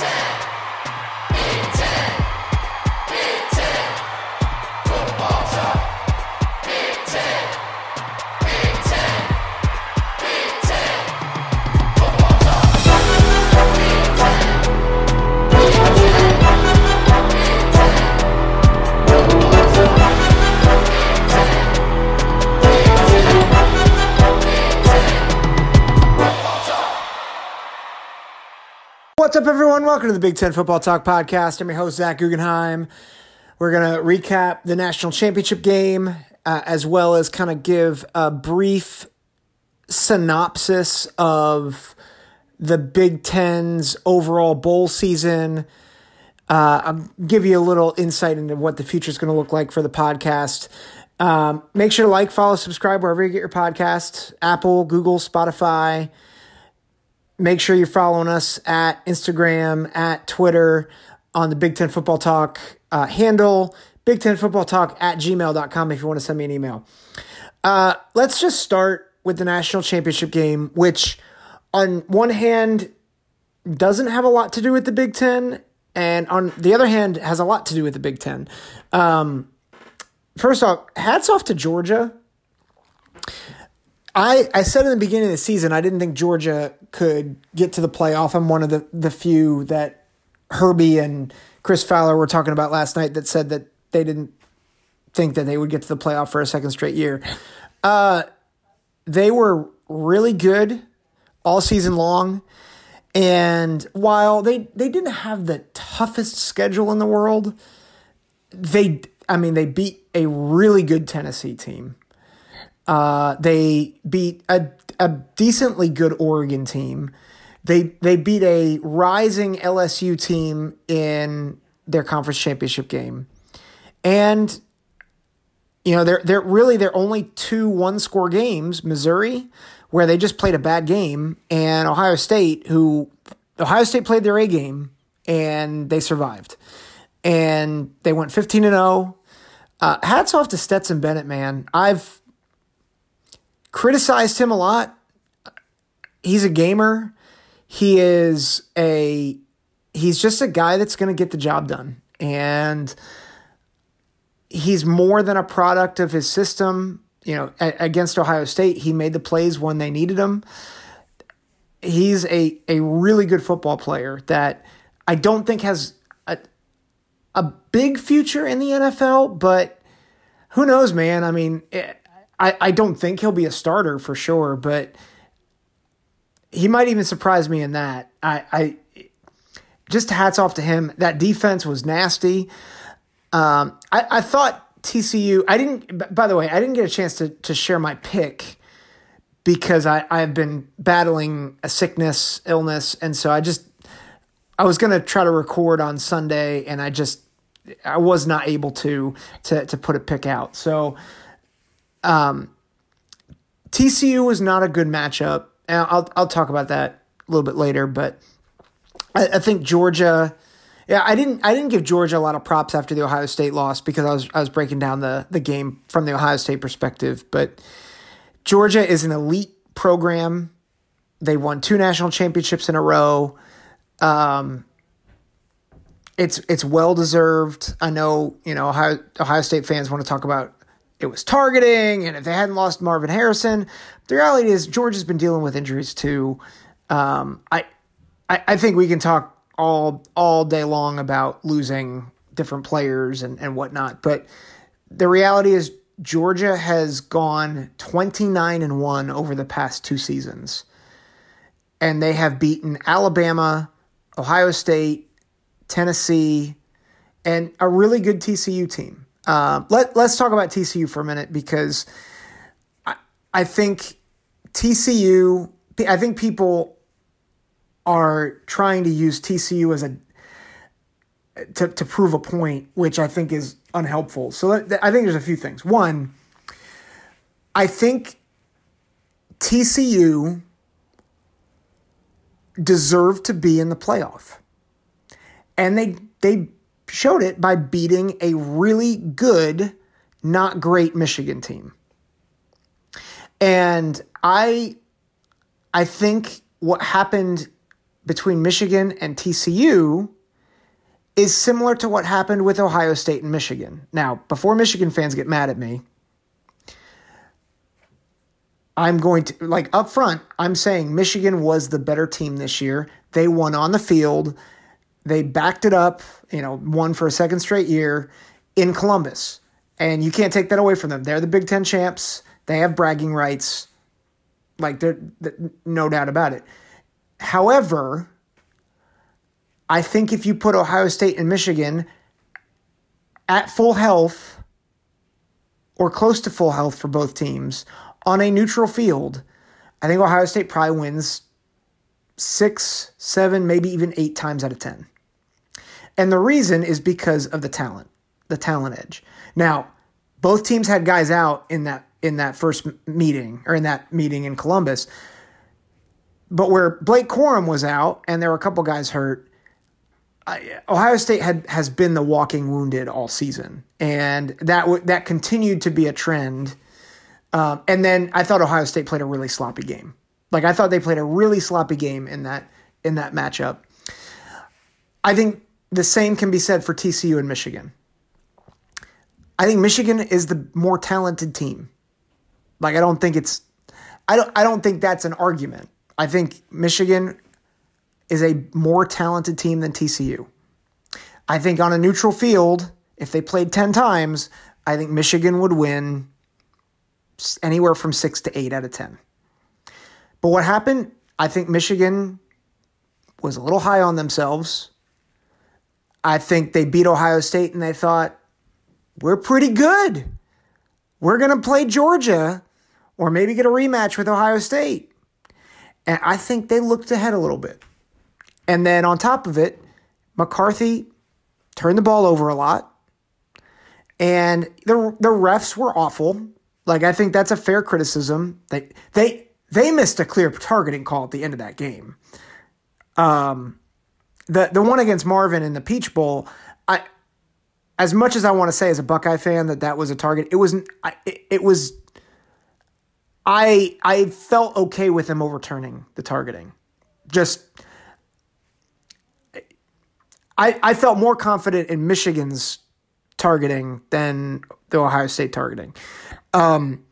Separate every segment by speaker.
Speaker 1: Mountain. What's up, everyone? Welcome to the Big Ten Football Talk Podcast. I'm your host, Zach Guggenheim. We're going to recap the national championship game uh, as well as kind of give a brief synopsis of the Big Ten's overall bowl season. Uh, I'll give you a little insight into what the future is going to look like for the podcast. Um, make sure to like, follow, subscribe wherever you get your podcasts Apple, Google, Spotify make sure you're following us at Instagram, at Twitter, on the Big Ten Football Talk uh, handle, Big Ten Football Talk at gmail.com if you want to send me an email. Uh, let's just start with the national championship game, which on one hand doesn't have a lot to do with the Big Ten, and on the other hand has a lot to do with the Big Ten. Um, first off, hats off to Georgia. I, I said in the beginning of the season I didn't think Georgia could get to the playoff. I'm one of the, the few that Herbie and Chris Fowler were talking about last night that said that they didn't think that they would get to the playoff for a second straight year. Uh, they were really good all season long. And while they, they didn't have the toughest schedule in the world, they I mean they beat a really good Tennessee team. Uh, they beat a, a decently good Oregon team. They they beat a rising LSU team in their conference championship game, and you know they're they're really their only two one score games. Missouri, where they just played a bad game, and Ohio State, who Ohio State played their A game and they survived, and they went fifteen and zero. Oh. Uh, hats off to Stetson Bennett, man. I've criticized him a lot. He's a gamer. He is a he's just a guy that's going to get the job done. And he's more than a product of his system. You know, a, against Ohio State, he made the plays when they needed him. He's a a really good football player that I don't think has a a big future in the NFL, but who knows, man? I mean, it, I, I don't think he'll be a starter for sure, but he might even surprise me in that. I, I just hats off to him. That defense was nasty. Um, I, I thought TCU. I didn't. By the way, I didn't get a chance to to share my pick because I I have been battling a sickness, illness, and so I just I was gonna try to record on Sunday, and I just I was not able to to to put a pick out. So um, TCU was not a good matchup, I'll I'll talk about that a little bit later. But I, I think Georgia. Yeah, I didn't. I didn't give Georgia a lot of props after the Ohio State loss because I was I was breaking down the the game from the Ohio State perspective. But Georgia is an elite program. They won two national championships in a row. Um, it's it's well deserved. I know you know Ohio Ohio State fans want to talk about it was targeting, and if they hadn't lost Marvin Harrison, the reality is Georgia's been dealing with injuries too. Um, I, I, I think we can talk all all day long about losing different players and, and whatnot, but the reality is Georgia has gone 29 and 1 over the past two seasons. And they have beaten Alabama, Ohio State, Tennessee, and a really good TCU team. Uh, let Let's talk about TCU for a minute because I I think TCU. I think people are trying to use TCU as a to to prove a point, which I think is unhelpful. So I think there's a few things. One, I think TCU deserved to be in the playoff, and they they showed it by beating a really good, not great Michigan team. And I I think what happened between Michigan and TCU is similar to what happened with Ohio State and Michigan. Now, before Michigan fans get mad at me, I'm going to, like, up front, I'm saying Michigan was the better team this year. They won on the field, they backed it up, you know, won for a second straight year in Columbus. And you can't take that away from them. They're the Big Ten champs, they have bragging rights. Like, they're, no doubt about it. However, I think if you put Ohio State and Michigan at full health or close to full health for both teams on a neutral field, I think Ohio State probably wins six, seven, maybe even eight times out of 10. And the reason is because of the talent, the talent edge. Now, both teams had guys out in that in that first meeting or in that meeting in Columbus. But where Blake Corum was out and there were a couple guys hurt, Ohio State had has been the walking wounded all season, and that w- that continued to be a trend. Um, and then I thought Ohio State played a really sloppy game. Like I thought they played a really sloppy game in that in that matchup. I think the same can be said for TCU and Michigan. I think Michigan is the more talented team. Like I don't think it's I don't I don't think that's an argument. I think Michigan is a more talented team than TCU. I think on a neutral field, if they played 10 times, I think Michigan would win anywhere from 6 to 8 out of 10. But what happened? I think Michigan was a little high on themselves. I think they beat Ohio State and they thought, we're pretty good. We're going to play Georgia or maybe get a rematch with Ohio State. And I think they looked ahead a little bit. And then on top of it, McCarthy turned the ball over a lot. And the the refs were awful. Like I think that's a fair criticism. They they they missed a clear targeting call at the end of that game. Um the the one against Marvin in the Peach Bowl, I as much as I want to say as a Buckeye fan that that was a target, it wasn't it, it was I I felt okay with them overturning the targeting. Just I, I felt more confident in Michigan's targeting than the Ohio State targeting. Um,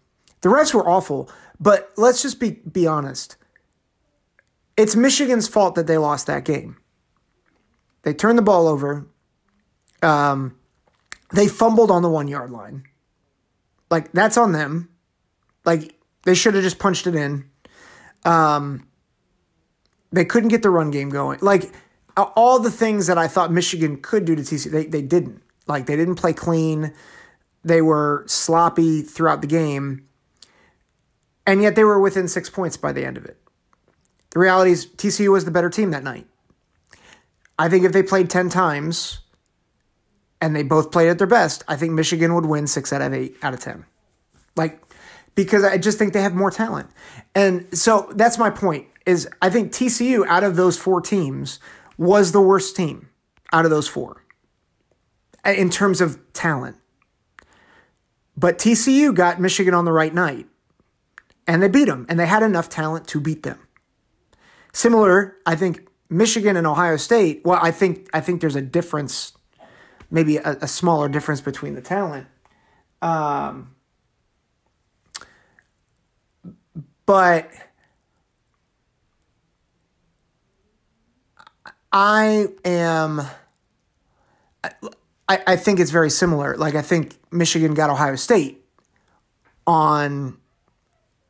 Speaker 1: the refs were awful, but let's just be be honest. It's Michigan's fault that they lost that game. They turned the ball over. Um, they fumbled on the one yard line. Like that's on them. Like they should have just punched it in. Um, they couldn't get the run game going. Like all the things that I thought Michigan could do to TCU, they, they didn't. Like they didn't play clean. They were sloppy throughout the game. And yet they were within six points by the end of it. The reality is TCU was the better team that night. I think if they played 10 times and they both played at their best, I think Michigan would win six out of eight out of 10. Like, because I just think they have more talent. And so that's my point is I think TCU out of those four teams was the worst team out of those four in terms of talent. But TCU got Michigan on the right night and they beat them and they had enough talent to beat them. Similar, I think Michigan and Ohio State, well I think I think there's a difference maybe a, a smaller difference between the talent. Um, but I am. I, I think it's very similar. Like I think Michigan got Ohio State on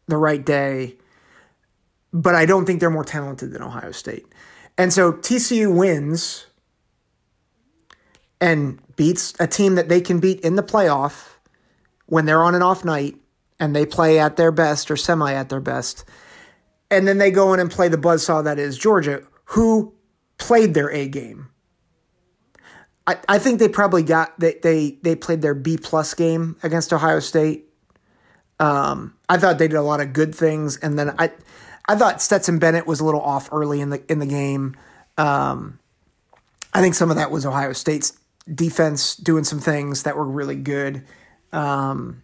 Speaker 1: the right day, but I don't think they're more talented than Ohio State. And so TCU wins and beats a team that they can beat in the playoff when they're on an off night and they play at their best or semi at their best. And then they go in and play the buzzsaw that is Georgia, who played their A game. I, I think they probably got they, they they played their B plus game against Ohio State. Um, I thought they did a lot of good things, and then I I thought Stetson Bennett was a little off early in the in the game. Um, I think some of that was Ohio State's defense doing some things that were really good. Um,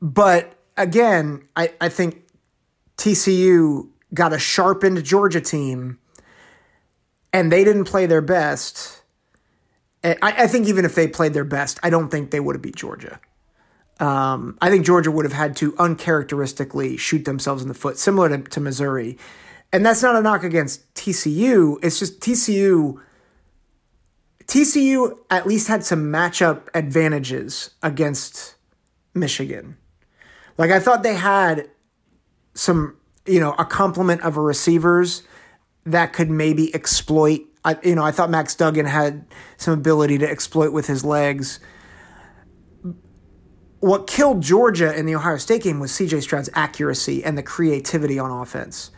Speaker 1: but again, I, I think TCU got a sharpened Georgia team and they didn't play their best, I, I think even if they played their best, I don't think they would have beat Georgia. Um, I think Georgia would have had to uncharacteristically shoot themselves in the foot, similar to, to Missouri. And that's not a knock against TCU. It's just TCU. TCU at least had some matchup advantages against Michigan. Like I thought they had some, you know, a complement of receivers that could maybe exploit. I, you know, I thought Max Duggan had some ability to exploit with his legs. What killed Georgia in the Ohio State game was CJ Stroud's accuracy and the creativity on offense.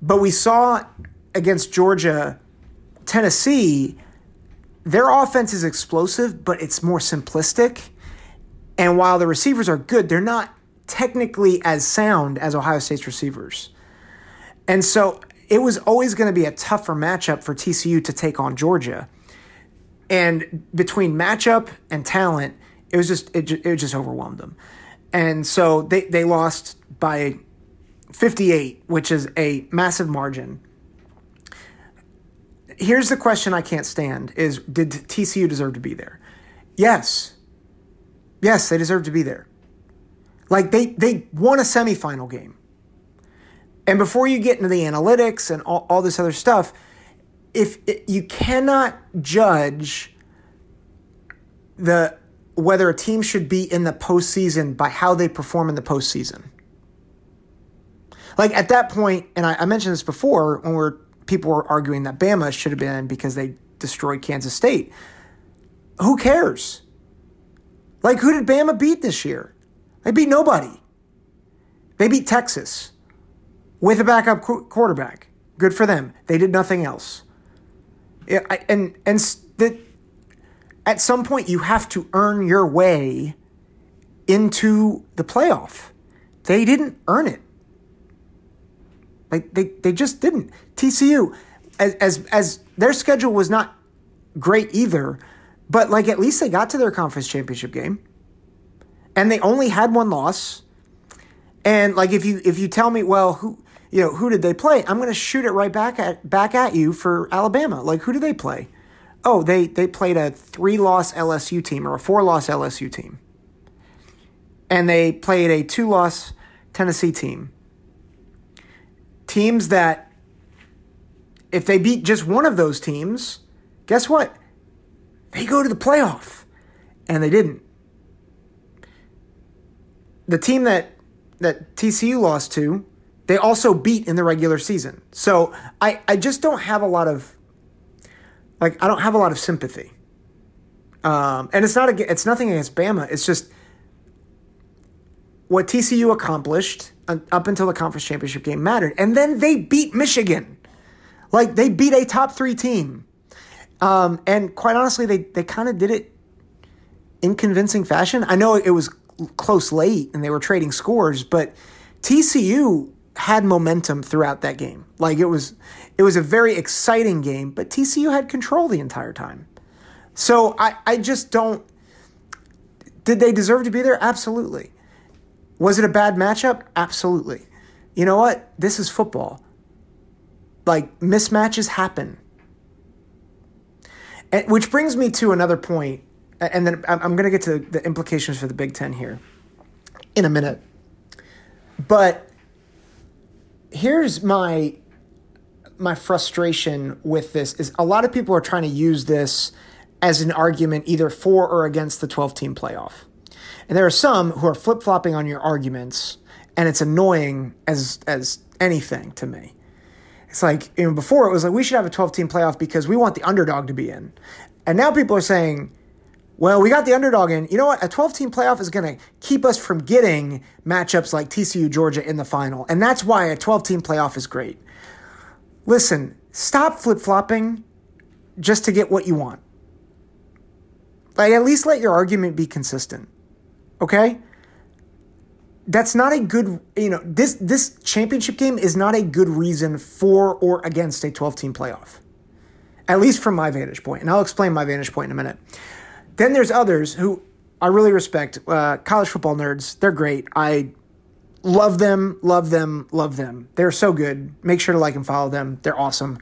Speaker 1: But we saw against Georgia, Tennessee, their offense is explosive, but it's more simplistic. And while the receivers are good, they're not technically as sound as Ohio State's receivers. And so it was always going to be a tougher matchup for TCU to take on Georgia. And between matchup and talent, it was just it, it just overwhelmed them. And so they, they lost by 58, which is a massive margin. Here's the question I can't stand is did TCU deserve to be there? Yes. Yes, they deserve to be there. Like they they won a semifinal game. And before you get into the analytics and all, all this other stuff, if it, you cannot judge the whether a team should be in the postseason by how they perform in the postseason. Like at that point, and I, I mentioned this before when we're people were arguing that Bama should have been because they destroyed Kansas State. Who cares? Like who did Bama beat this year? They beat nobody. They beat Texas with a backup qu- quarterback. Good for them. They did nothing else. Yeah, I, and and the, at some point you have to earn your way into the playoff. They didn't earn it. Like they, they just didn't. TCU, as, as as their schedule was not great either, but like at least they got to their conference championship game. And they only had one loss. And like if you if you tell me, well, who you know, who did they play? I'm gonna shoot it right back at back at you for Alabama. Like who did they play? Oh, they they played a three loss LSU team or a four loss LSU team. And they played a two loss Tennessee team teams that, if they beat just one of those teams, guess what? They go to the playoff. And they didn't. The team that, that TCU lost to, they also beat in the regular season. So I, I just don't have a lot of, like, I don't have a lot of sympathy. Um, and it's not a, it's nothing against Bama. It's just what TCU accomplished up until the conference championship game mattered. And then they beat Michigan. Like they beat a top three team. Um, and quite honestly, they, they kind of did it in convincing fashion. I know it was close late and they were trading scores, but TCU had momentum throughout that game. Like it was it was a very exciting game, but TCU had control the entire time. So I, I just don't did they deserve to be there? Absolutely. Was it a bad matchup? Absolutely. You know what? This is football. Like mismatches happen. And, which brings me to another point, and then I'm going to get to the implications for the Big Ten here in a minute. But here's my my frustration with this is a lot of people are trying to use this as an argument either for or against the 12 team playoff. And there are some who are flip flopping on your arguments, and it's annoying as as anything to me. It's like you know, before it was like we should have a 12 team playoff because we want the underdog to be in, and now people are saying, well, we got the underdog in. You know what? A 12 team playoff is going to keep us from getting matchups like TCU Georgia in the final, and that's why a 12 team playoff is great. Listen, stop flip flopping just to get what you want. Like, at least let your argument be consistent. Okay? That's not a good, you know, this this championship game is not a good reason for or against a 12 team playoff. At least from my vantage point, and I'll explain my vantage point in a minute. Then there's others who I really respect, uh, college football nerds. They're great. I love them, love them, love them. They're so good. Make sure to like and follow them. They're awesome.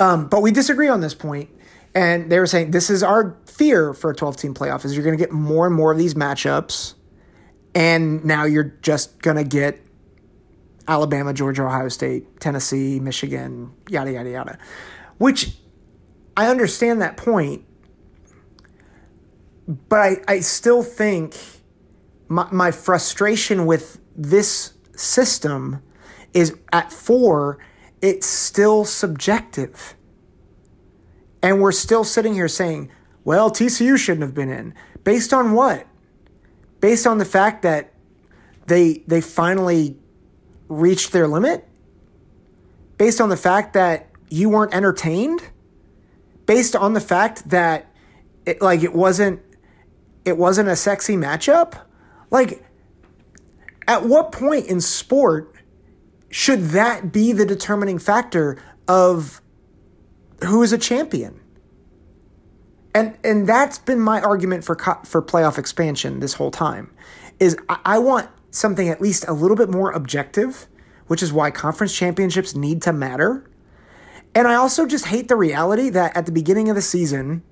Speaker 1: Um, but we disagree on this point, and they were saying this is our fear for a 12 team playoff is you're going to get more and more of these matchups, and now you're just going to get Alabama, Georgia, Ohio State, Tennessee, Michigan, yada yada yada. Which I understand that point, but I, I still think my, my frustration with this system is at four, it's still subjective. And we're still sitting here saying, well, TCU shouldn't have been in. Based on what? Based on the fact that they they finally reached their limit? Based on the fact that you weren't entertained? Based on the fact that it like it wasn't it wasn't a sexy matchup? Like at what point in sport should that be the determining factor of who is a champion? And and that's been my argument for for playoff expansion this whole time is I want something at least a little bit more objective, which is why conference championships need to matter. And I also just hate the reality that at the beginning of the season,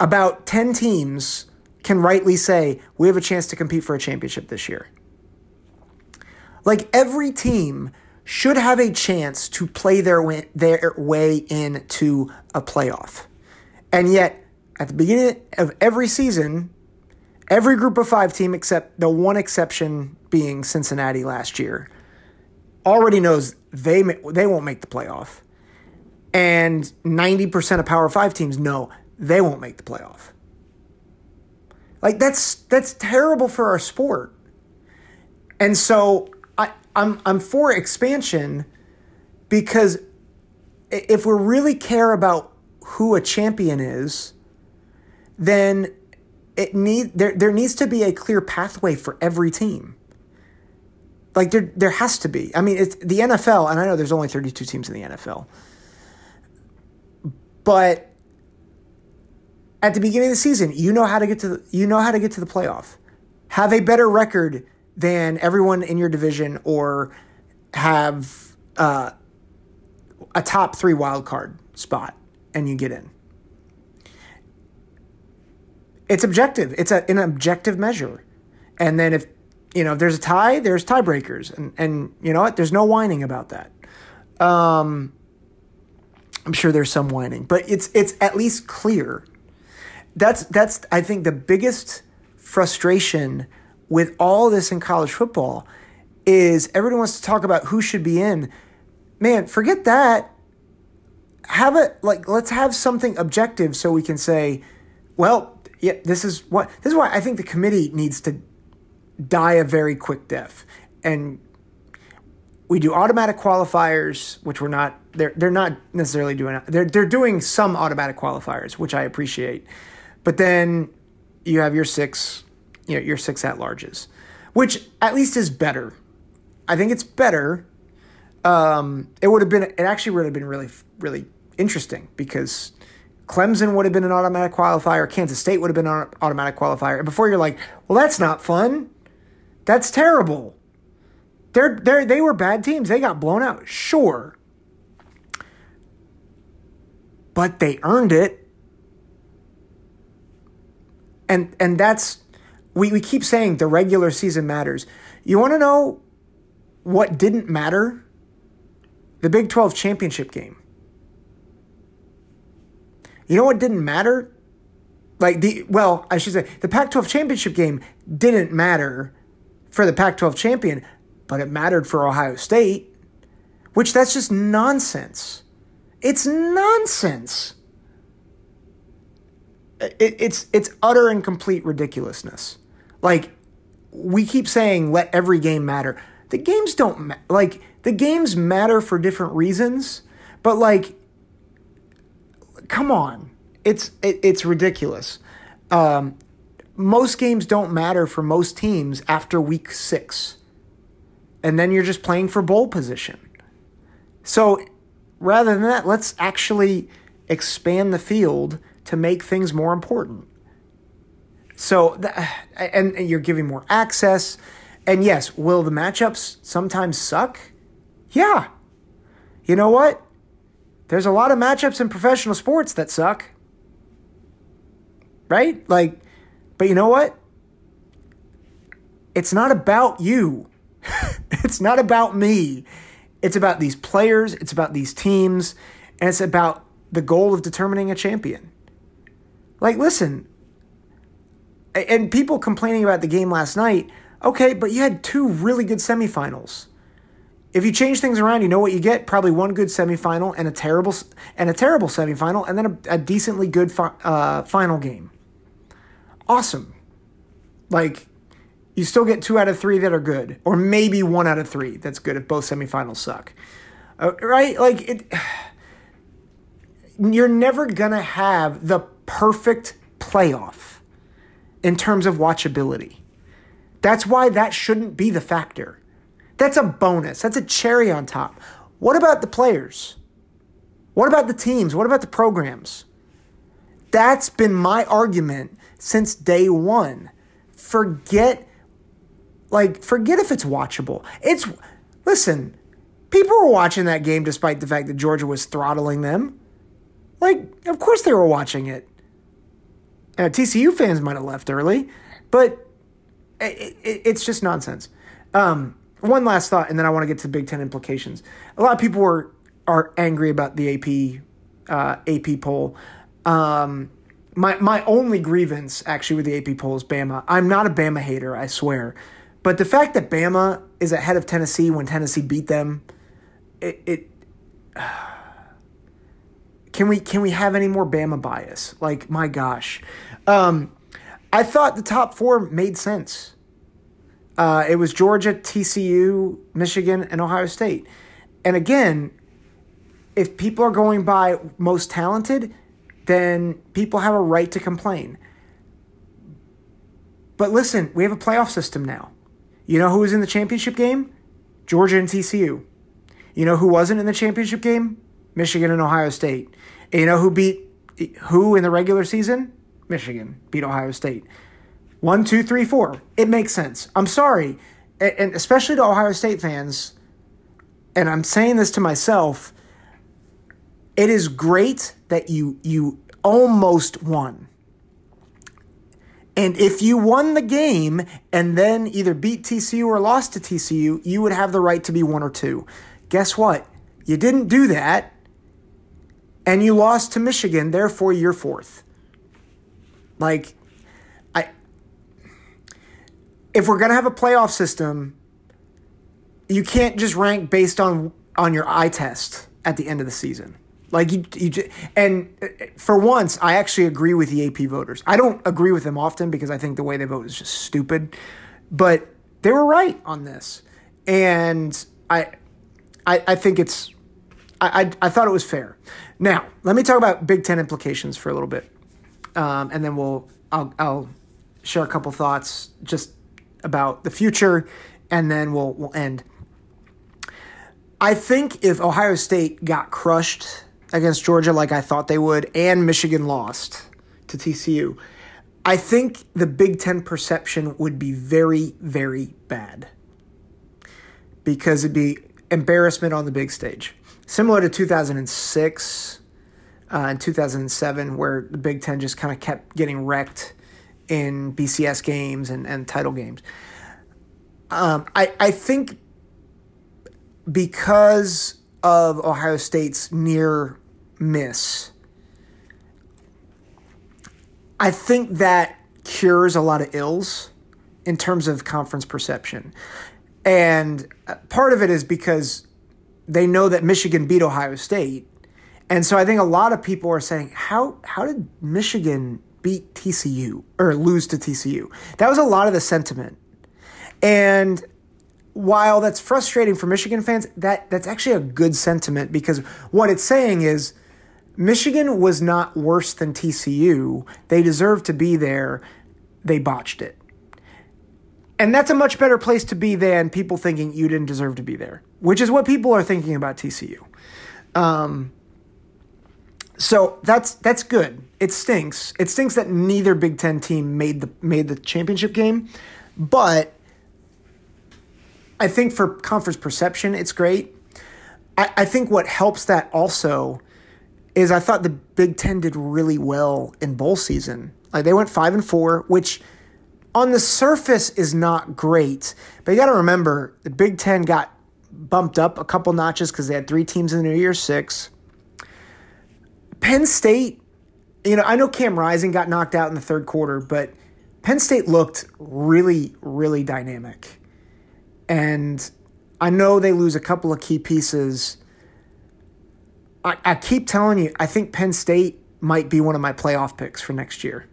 Speaker 1: about 10 teams can rightly say, we have a chance to compete for a championship this year. Like every team should have a chance to play their way, their way into a playoff. And yet, at the beginning of every season, every group of five team, except the one exception being Cincinnati last year, already knows they, they won't make the playoff. And 90% of Power Five teams know they won't make the playoff. Like that's that's terrible for our sport. And so I, I'm I'm for expansion because if we really care about who a champion is, then it need there there needs to be a clear pathway for every team. Like there there has to be. I mean, it's the NFL, and I know there's only 32 teams in the NFL. But at the beginning of the season, you know how to get to the, you know how to get to the playoff. Have a better record than everyone in your division, or have uh, a top three wild card spot, and you get in. It's objective. It's a, an objective measure, and then if you know if there's a tie, there's tiebreakers, and and you know what? There's no whining about that. Um, I'm sure there's some whining, but it's it's at least clear that's that's I think the biggest frustration with all this in college football is everyone wants to talk about who should be in. Man, forget that. Have it like let's have something objective so we can say, well, yeah, this is what this is why I think the committee needs to die a very quick death. And we do automatic qualifiers, which we're not they're they're not necessarily doing they're they're doing some automatic qualifiers, which I appreciate. But then you have your six, you know, your six at larges, which at least is better. I think it's better. Um, it would have been, it actually would have been really, really interesting because Clemson would have been an automatic qualifier, Kansas State would have been an automatic qualifier. And before you're like, well, that's not fun. That's terrible. They're, they're, they were bad teams. They got blown out. Sure. But they earned it and and that's we, we keep saying the regular season matters. You want to know what didn't matter? The Big 12 championship game. You know what didn't matter? Like the well, I should say the Pac-12 championship game didn't matter for the Pac-12 champion, but it mattered for Ohio State, which that's just nonsense. It's nonsense it, it's it's utter and complete ridiculousness. Like we keep saying, let every game matter. The games don't ma- like the games matter for different reasons, but like, come on, it's it, it's ridiculous. Um, most games don't matter for most teams after week six, and then you're just playing for bowl position. So rather than that, let's actually expand the field to make things more important. So, and, and you're giving more access, And yes, will the matchups sometimes suck? Yeah. You know what? There's a lot of matchups in professional sports that suck. Right? Like, but you know what? It's not about you. it's not about me. It's about these players, it's about these teams, and it's about the goal of determining a champion. Like, listen, and people complaining about the game last night, okay, but you had two really good semifinals. If you change things around, you know what you get: probably one good semifinal and a terrible and a terrible semifinal, and then a, a decently good fi- uh, final game. Awesome. Like you still get two out of three that are good, or maybe one out of three that's good if both semifinals suck. Uh, right? Like it. You're never gonna have the perfect playoff in terms of watchability. That's why that shouldn't be the factor. That's a bonus. That's a cherry on top. What about the players? What about the teams? What about the programs? That's been my argument since day one. Forget, like, forget if it's watchable. It's, listen, people were watching that game despite the fact that Georgia was throttling them. Like, of course they were watching it. Uh, TCU fans might have left early, but it, it, it's just nonsense. Um, one last thought, and then I want to get to Big Ten implications. A lot of people were are angry about the AP uh, AP poll. Um, my my only grievance actually with the AP poll is Bama. I'm not a Bama hater, I swear, but the fact that Bama is ahead of Tennessee when Tennessee beat them, it. it can we can we have any more Bama bias? Like my gosh, um, I thought the top four made sense. Uh, it was Georgia, TCU, Michigan, and Ohio State. And again, if people are going by most talented, then people have a right to complain. But listen, we have a playoff system now. You know who was in the championship game? Georgia and TCU. You know who wasn't in the championship game? Michigan and Ohio State. And you know who beat who in the regular season? Michigan beat Ohio State. One, two, three, four. It makes sense. I'm sorry, and especially to Ohio State fans, and I'm saying this to myself. It is great that you you almost won. And if you won the game and then either beat TCU or lost to TCU, you would have the right to be one or two. Guess what? You didn't do that, and you lost to Michigan, therefore you're fourth. Like, I if we're gonna have a playoff system, you can't just rank based on on your eye test at the end of the season. Like you, you and uh, for once, I actually agree with the AP voters. I don't agree with them often because I think the way they vote is just stupid, but they were right on this, and I, I, I think it's, I, I, I thought it was fair. Now, let me talk about Big Ten implications for a little bit um, and then we'll I'll, I'll share a couple thoughts just about the future, and then we'll we'll end. I think if Ohio State got crushed against Georgia like I thought they would, and Michigan lost to TCU, I think the Big Ten perception would be very, very bad because it'd be embarrassment on the big stage. Similar to 2006 uh, in 2007, where the Big Ten just kind of kept getting wrecked in BCS games and, and title games. Um, I, I think because of Ohio State's near miss, I think that cures a lot of ills in terms of conference perception. And uh, part of it is because they know that Michigan beat Ohio State and so I think a lot of people are saying, how how did Michigan beat TCU or lose to TCU? That was a lot of the sentiment. And while that's frustrating for Michigan fans, that that's actually a good sentiment because what it's saying is Michigan was not worse than TCU. They deserved to be there. They botched it. And that's a much better place to be than people thinking you didn't deserve to be there, which is what people are thinking about TCU. Um, so that's that's good. It stinks. It stinks that neither Big Ten team made the made the championship game, but I think for conference perception, it's great. I, I think what helps that also is I thought the Big Ten did really well in bowl season. Like they went five and four, which on the surface is not great. But you got to remember the Big Ten got bumped up a couple notches because they had three teams in the New Year Six. Penn State, you know, I know Cam Rising got knocked out in the third quarter, but Penn State looked really, really dynamic. And I know they lose a couple of key pieces. I, I keep telling you, I think Penn State might be one of my playoff picks for next year.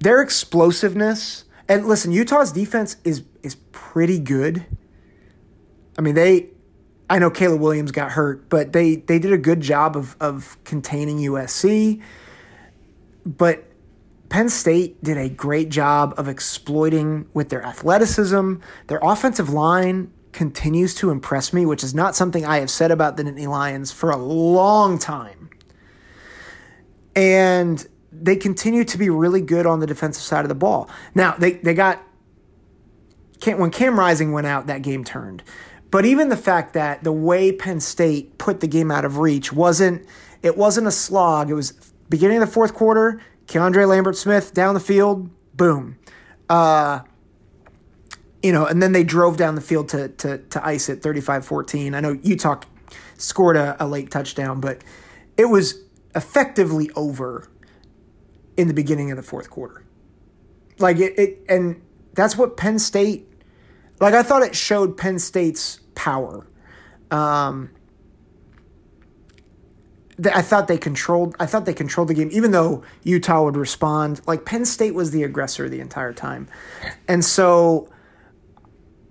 Speaker 1: Their explosiveness, and listen, Utah's defense is is pretty good. I mean, they I know Caleb Williams got hurt, but they they did a good job of of containing USC. But Penn State did a great job of exploiting with their athleticism. Their offensive line continues to impress me, which is not something I have said about the Nittany Lions for a long time. And they continue to be really good on the defensive side of the ball. Now, they, they got, when Cam Rising went out, that game turned. But even the fact that the way Penn State put the game out of reach wasn't, it wasn't a slog. It was beginning of the fourth quarter, Keandre Lambert Smith down the field, boom. Uh, you know, and then they drove down the field to to to ice it 35-14. I know Utah scored a, a late touchdown, but it was effectively over in the beginning of the fourth quarter. Like it, it and that's what Penn State like I thought it showed Penn State's power. Um, I thought they controlled. I thought they controlled the game, even though Utah would respond. Like Penn State was the aggressor the entire time, and so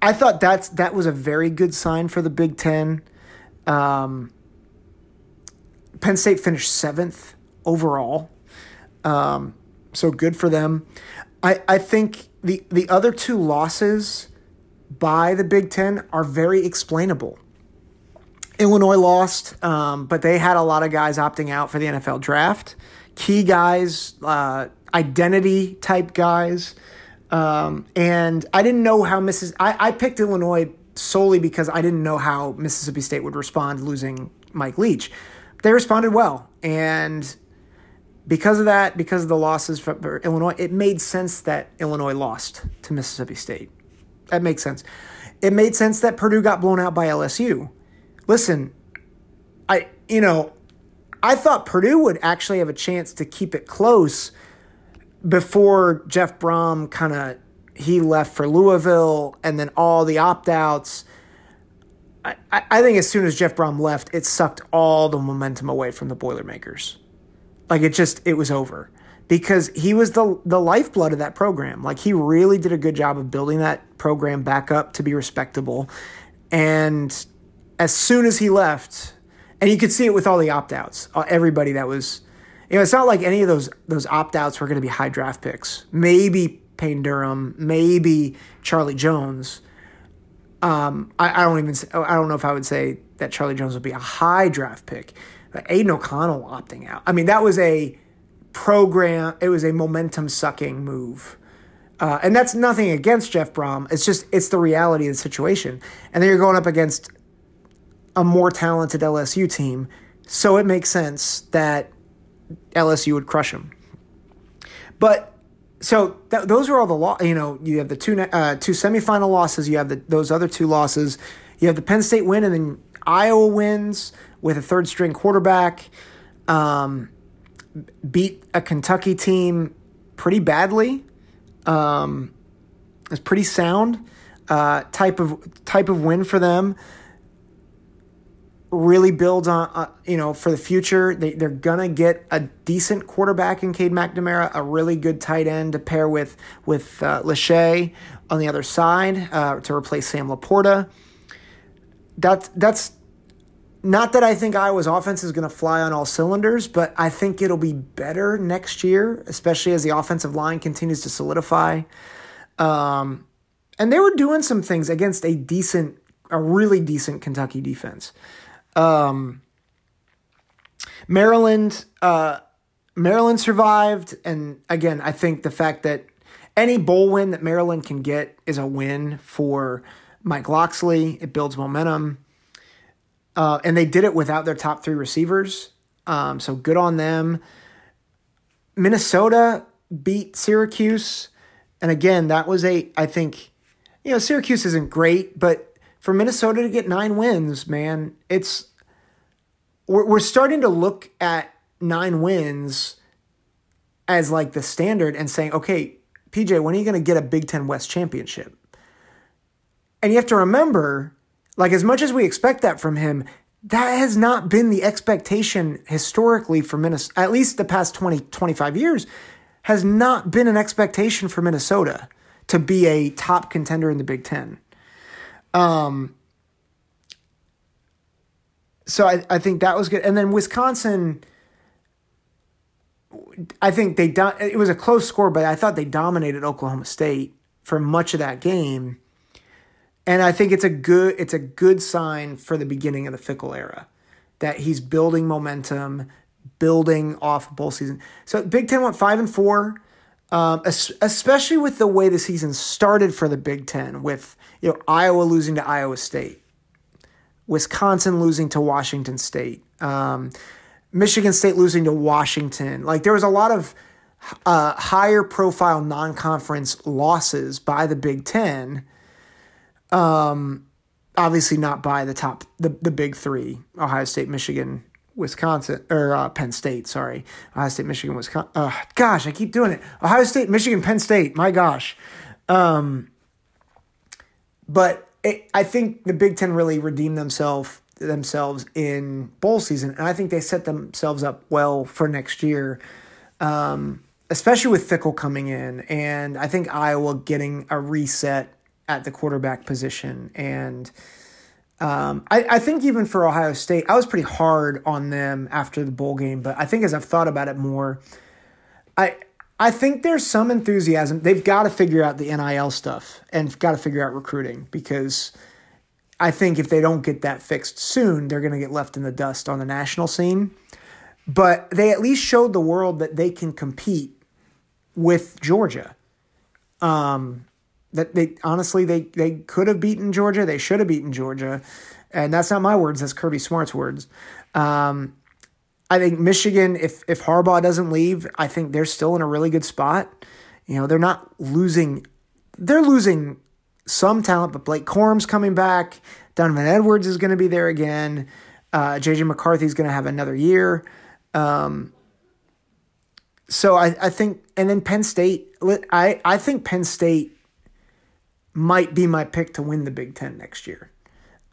Speaker 1: I thought that's that was a very good sign for the Big Ten. Um, Penn State finished seventh overall, um, so good for them. I I think the the other two losses by the Big Ten are very explainable. Illinois lost, um, but they had a lot of guys opting out for the NFL draft. Key guys, uh, identity type guys. Um, and I didn't know how Mrs. I, I picked Illinois solely because I didn't know how Mississippi State would respond losing Mike Leach. They responded well. And because of that, because of the losses for Illinois, it made sense that Illinois lost to Mississippi State. That makes sense. It made sense that Purdue got blown out by LSU listen, I you know, I thought Purdue would actually have a chance to keep it close before Jeff Brohm kind of he left for Louisville and then all the opt outs. I, I think as soon as Jeff Brohm left, it sucked all the momentum away from the Boilermakers. Like it just it was over because he was the the lifeblood of that program. Like he really did a good job of building that program back up to be respectable. And as soon as he left, and you could see it with all the opt outs, uh, everybody that was, you know, it's not like any of those those opt outs were going to be high draft picks. Maybe Payne Durham, maybe Charlie Jones. Um, I, I don't even I don't know if I would say that Charlie Jones would be a high draft pick. But Aidan O'Connell opting out. I mean, that was a program. It was a momentum sucking move. Uh, and that's nothing against Jeff Brohm. It's just it's the reality of the situation. And then you're going up against a more talented LSU team, so it makes sense that LSU would crush them. But so th- those are all the lo- you know you have the two uh, two semifinal losses, you have the, those other two losses, you have the Penn State win, and then Iowa wins with a third string quarterback. Um, beat a Kentucky team pretty badly. Um, it's pretty sound uh, type of type of win for them really builds on, uh, you know, for the future. They, they're to get a decent quarterback in Cade McNamara, a really good tight end to pair with, with uh, Lachey on the other side uh, to replace Sam LaPorta. That, that's not that I think Iowa's offense is going to fly on all cylinders, but I think it'll be better next year, especially as the offensive line continues to solidify. Um, and they were doing some things against a decent, a really decent Kentucky defense. Um, Maryland, uh, Maryland survived, and again, I think the fact that any bowl win that Maryland can get is a win for Mike Locksley. It builds momentum. Uh, and they did it without their top three receivers. Um, so good on them. Minnesota beat Syracuse. And again, that was a, I think, you know, Syracuse isn't great, but for Minnesota to get nine wins, man, it's, we're, we're starting to look at nine wins as like the standard and saying, okay, PJ, when are you going to get a Big Ten West championship? And you have to remember, like, as much as we expect that from him, that has not been the expectation historically for Minnesota, at least the past 20, 25 years, has not been an expectation for Minnesota to be a top contender in the Big Ten. Um, so I, I think that was good. And then Wisconsin, I think they, do, it was a close score, but I thought they dominated Oklahoma State for much of that game. And I think it's a good it's a good sign for the beginning of the Fickell era that he's building momentum, building off bowl season. So Big Ten went five and four, um, especially with the way the season started for the Big Ten, with you know Iowa losing to Iowa State, Wisconsin losing to Washington State, um, Michigan State losing to Washington. Like there was a lot of uh, higher profile non conference losses by the Big Ten um, obviously not by the top, the, the big three Ohio State, Michigan, Wisconsin, or uh, Penn State, sorry. Ohio State, Michigan, Wisconsin. Uh, gosh, I keep doing it. Ohio State, Michigan, Penn State, my gosh. Um, but it, I think the Big Ten really redeemed themselves themselves in bowl season, and I think they set themselves up well for next year. Um, especially with Fickell coming in, and I think Iowa getting a reset at the quarterback position. And um, I, I think even for Ohio State, I was pretty hard on them after the bowl game, but I think as I've thought about it more, I I think there's some enthusiasm. They've got to figure out the NIL stuff and got to figure out recruiting because I think if they don't get that fixed soon, they're going to get left in the dust on the national scene. But they at least showed the world that they can compete with Georgia. Um, that they honestly they they could have beaten Georgia. They should have beaten Georgia, and that's not my words. That's Kirby Smart's words. Um, I think Michigan, if if Harbaugh doesn't leave, I think they're still in a really good spot. You know, they're not losing. They're losing some talent, but Blake Corum's coming back. Donovan Edwards is going to be there again. Uh, JJ McCarthy's going to have another year. Um, so I, I think, and then Penn State, I, I think Penn State might be my pick to win the Big Ten next year.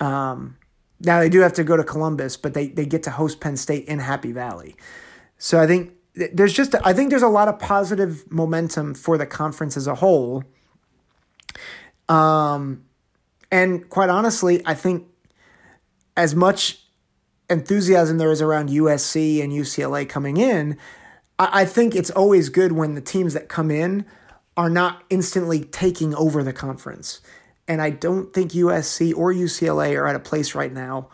Speaker 1: Um, now they do have to go to Columbus, but they they get to host Penn State in Happy Valley. So I think there's just I think there's a lot of positive momentum for the conference as a whole. Um, and quite honestly, I think as much enthusiasm there is around USC and UCLA coming in, I, I think it's always good when the teams that come in are not instantly taking over the conference. And I don't think USC or UCLA are at a place right now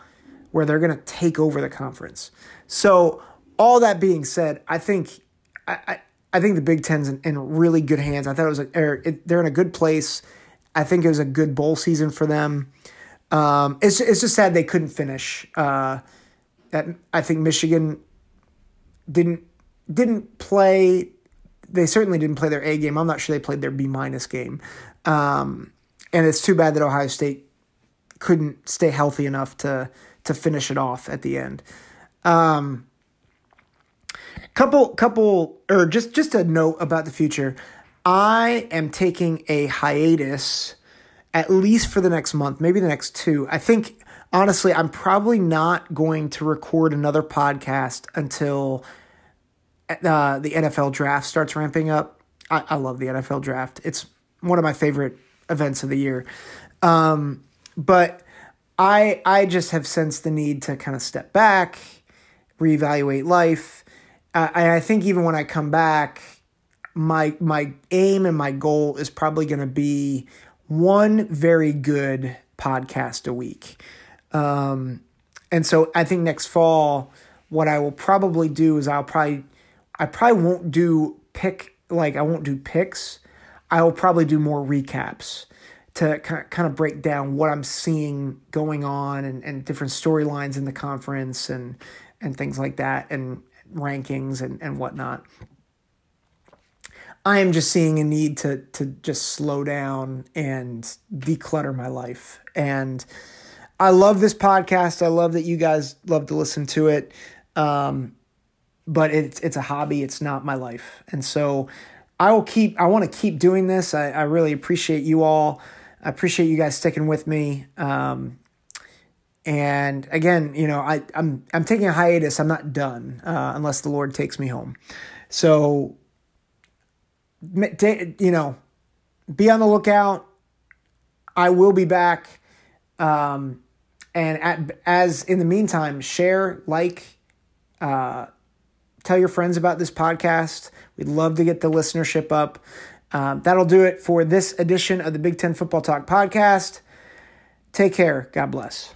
Speaker 1: where they're going to take over the conference. So, all that being said, I think I, I, I think the Big Ten's in, in, really good hands. I thought it was a, it, they're in a good place. I think it was a good bowl season for them. Um, it's it's just sad they couldn't finish. Uh, that I think Michigan didn't didn't play they certainly didn't play their A game. I'm not sure they played their B minus game. Um, and it's too bad that Ohio State couldn't stay healthy enough to to finish it off at the end. Um, couple couple or just just a note about the future. I am taking a hiatus at least for the next month, maybe the next two. I think honestly, I'm probably not going to record another podcast until uh, the NFL draft starts ramping up. I, I love the NFL draft. It's one of my favorite events of the year. Um, but I I just have sensed the need to kind of step back, reevaluate life. I think even when I come back, my my aim and my goal is probably going to be one very good podcast a week. Um, and so I think next fall, what I will probably do is I'll probably I probably won't do pick like I won't do picks. I will probably do more recaps to kind of break down what I'm seeing going on and, and different storylines in the conference and and things like that and rankings and, and whatnot. I am just seeing a need to to just slow down and declutter my life. And I love this podcast. I love that you guys love to listen to it. Um, but it's it's a hobby. It's not my life. And so I will keep I want to keep doing this. I, I really appreciate you all. I appreciate you guys sticking with me. Um, and again, you know, I, I'm I'm taking a hiatus. I'm not done uh, unless the Lord takes me home. So, you know, be on the lookout. I will be back. Um, and at, as in the meantime, share, like, uh, tell your friends about this podcast. We'd love to get the listenership up. Um, that'll do it for this edition of the Big Ten Football Talk podcast. Take care. God bless.